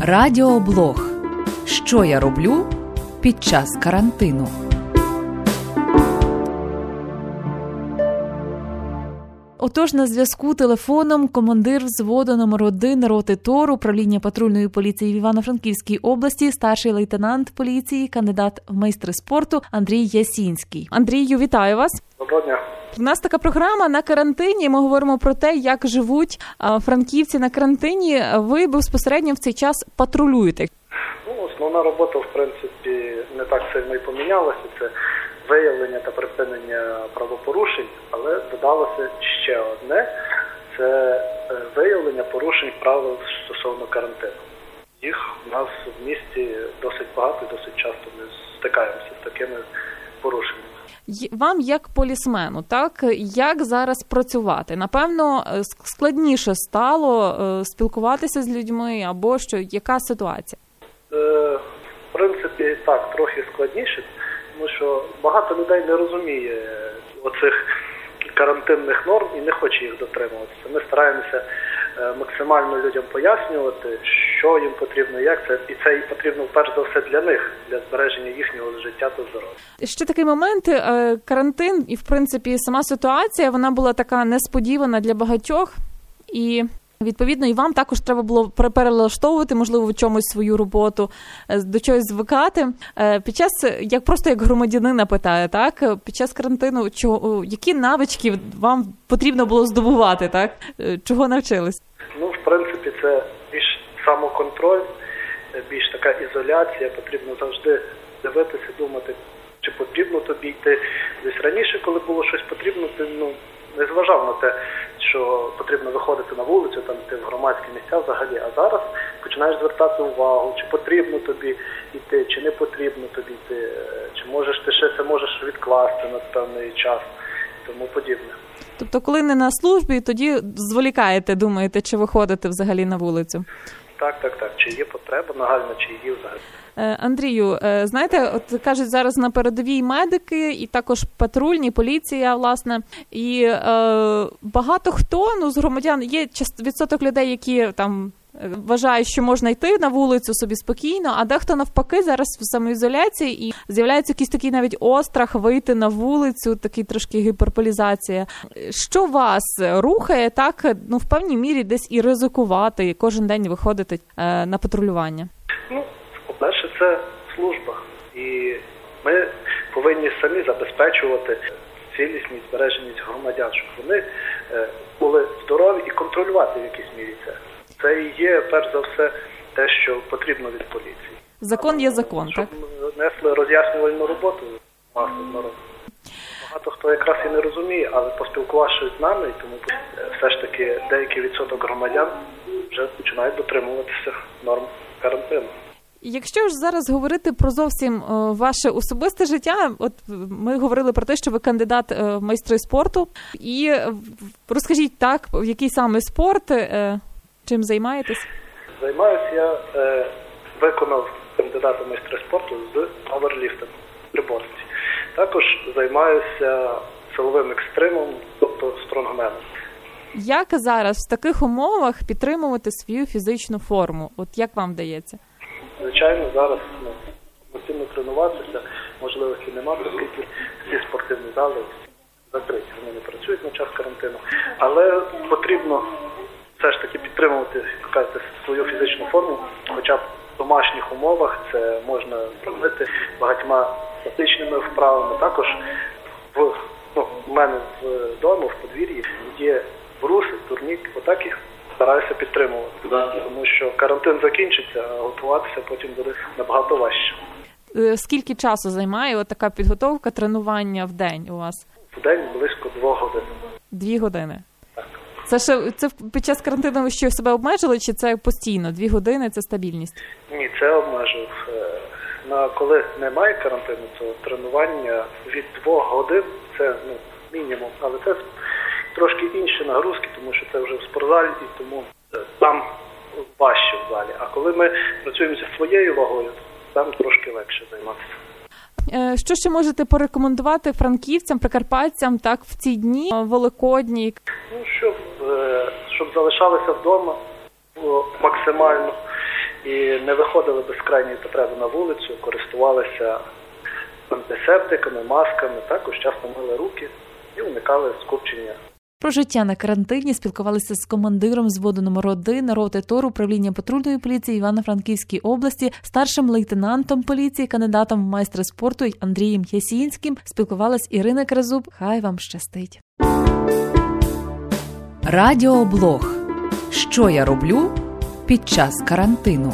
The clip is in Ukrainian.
Радіоблог. Що я роблю під час карантину? Отож, на зв'язку телефоном командир взводу номер 1 роти ТОР управління патрульної поліції в Івано-Франківській області, старший лейтенант поліції, кандидат в майстри спорту Андрій Ясінський. Андрію, вітаю вас. Доброго дня. У нас така програма на карантині. Ми говоримо про те, як живуть франківці на карантині. Ви безпосередньо в цей час патрулюєте. Ну, основна робота, в принципі, не так сильно і помінялася. Це виявлення та припинення правопорушень, але додалося ще одне: це е, виявлення порушень правил стосовно карантину. Їх у нас в місті досить багато і досить часто ми стикаємося з такими порушеннями. Вам, як полісмену, так як зараз працювати? Напевно, е, складніше стало е, спілкуватися з людьми або що яка ситуація? Е, В принципі, так, трохи складніше, тому що багато людей не розуміє оцих карантинних норм і не хоче їх дотримуватися. Ми стараємося е, максимально людям пояснювати, що їм потрібно, як це, і це потрібно перш за все для них, для збереження їхнього життя та здоров'я. Ще такий момент е, карантин, і в принципі сама ситуація вона була така несподівана для багатьох, і відповідно і вам також треба було пере- перелаштовувати, можливо, в чомусь свою роботу, е, до чогось звикати. Е, Під час як просто як громадянина питаю, так під час карантину, чого які навички вам потрібно було здобувати, так чого навчились? Ну, в принципі, це більш самоконтроль, е, більш така ізоляція. Потрібно завжди дивитися, думати, чи потрібно тобі йти. Десь раніше, коли було щось потрібно, ти ну не зважав на те, що потрібно виходити на вулицю, там йти в громадські місця взагалі. А зараз починаєш звертати увагу, чи потрібно тобі йти, чи не потрібно тобі йти, е, чи можеш ти ще це можеш відкласти на певний час, і тому подібне. Тобто, коли не на службі, тоді зволікаєте, думаєте, чи виходите взагалі на вулицю? Так, так, так. Чи є потреба нагальна, чи її взагалі. Е, Андрію, е, знаєте, от кажуть зараз на передовій медики, і також патрульні, поліція, власне, і е, багато хто ну з громадян є відсоток людей, які там. Вважають, що можна йти на вулицю собі спокійно, а дехто навпаки зараз в самоізоляції і з'являється якийсь такий навіть острах вийти на вулицю, такий трошки гіперполізація. Що вас рухає так, ну в певній мірі десь і ризикувати, і кожен день виходити е, на патрулювання? Ну, по-перше, це служба. І ми повинні самі забезпечувати цілісність, збереженість громадян, щоб вони е, були здорові і контролювати в якійсь мірі це. Це і є, перш за все, те, що потрібно від поліції. Закон є закон, Щоб так? несли роз'яснювальну роботу масу народу. Багато хто якраз і не розуміє, але поспілкувавшись з нами, тому е, все ж таки деякий відсоток громадян вже починають дотримуватися норм карантину. Якщо ж зараз говорити про зовсім е, ваше особисте життя, от ми говорили про те, що ви кандидат е, майстри спорту, і е, розкажіть так, в який саме спорт, е, чим займаєтесь? Займаюся я, е, виконав кандидата в майстри спорту з паверліфтингу при борці. Також займаюся силовим екстримом, тобто стронгменом. Як зараз в таких умовах підтримувати свою фізичну форму? От як вам вдається? Звичайно, зараз ну, постійно тренуватися, можливості немає, оскільки всі спортивні зали закриті, вони не працюють на час карантину. Але потрібно все ж таки підтримувати, як кажете, свою фізичну форму, хоча б в домашніх умовах це можна зробити багатьма статичними вправами. Також в ну, в мене вдома, в подвір'ї є бруси, турнік, отак їх стараюся підтримувати. Тому що карантин закінчиться, а готуватися потім буде набагато важче. Е, Скільки часу займає от така підготовка, тренування в день у вас? В день близько двох годин. Дві години. Це ще це під час карантину ви що себе обмежили, чи це постійно? Дві години це стабільність? Ні, це обмежив. Е, На коли немає карантину, то тренування від двох годин це ну мінімум, але це трошки інші нагрузки, тому що це вже в спортзалі, і тому е, там важче в залі. А коли ми працюємо зі своєю вагою, то там трошки легше займатися. Е, Що ще можете порекомендувати франківцям, прикарпатцям так в ці дні великодні? Щоб, залишалися вдома максимально і не виходили без крайньої потреби на вулицю, користувалися антисептиками, масками, також часто мили руки і уникали скупчення. Про життя на карантині спілкувалися з командиром зводу номер 1 роти ТОР управління патрульної поліції Івано-Франківській області, старшим лейтенантом поліції, кандидатом в майстри спорту Андрієм Ясінським. Спілкувалась Ірина Кразуб. Хай вам щастить. Радіоблог. Що я роблю під час карантину.